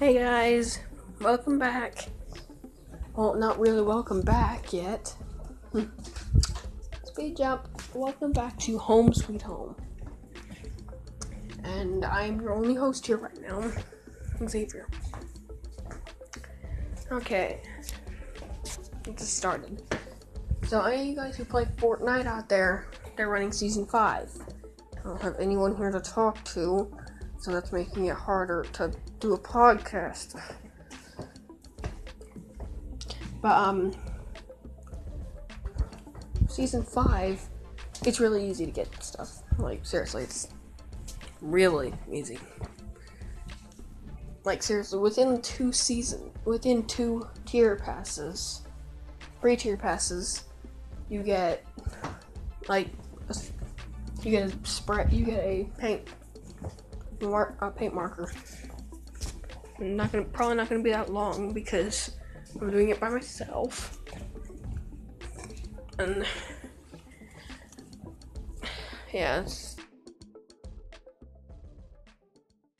Hey guys, welcome back. Well, not really welcome back yet. Speed jump, welcome back to Home Sweet Home. And I'm your only host here right now, Xavier. Okay, let's get started. So, any of you guys who play Fortnite out there, they're running season 5. I don't have anyone here to talk to, so that's making it harder to do a podcast. But, um, season 5, it's really easy to get stuff. Like, seriously, it's really easy. Like, seriously, within two season, within two tier passes, three tier passes, you get, like, you get a spray, you get a paint, mar- a paint marker. I'm not gonna, probably not gonna be that long because I'm doing it by myself. And yeah, it's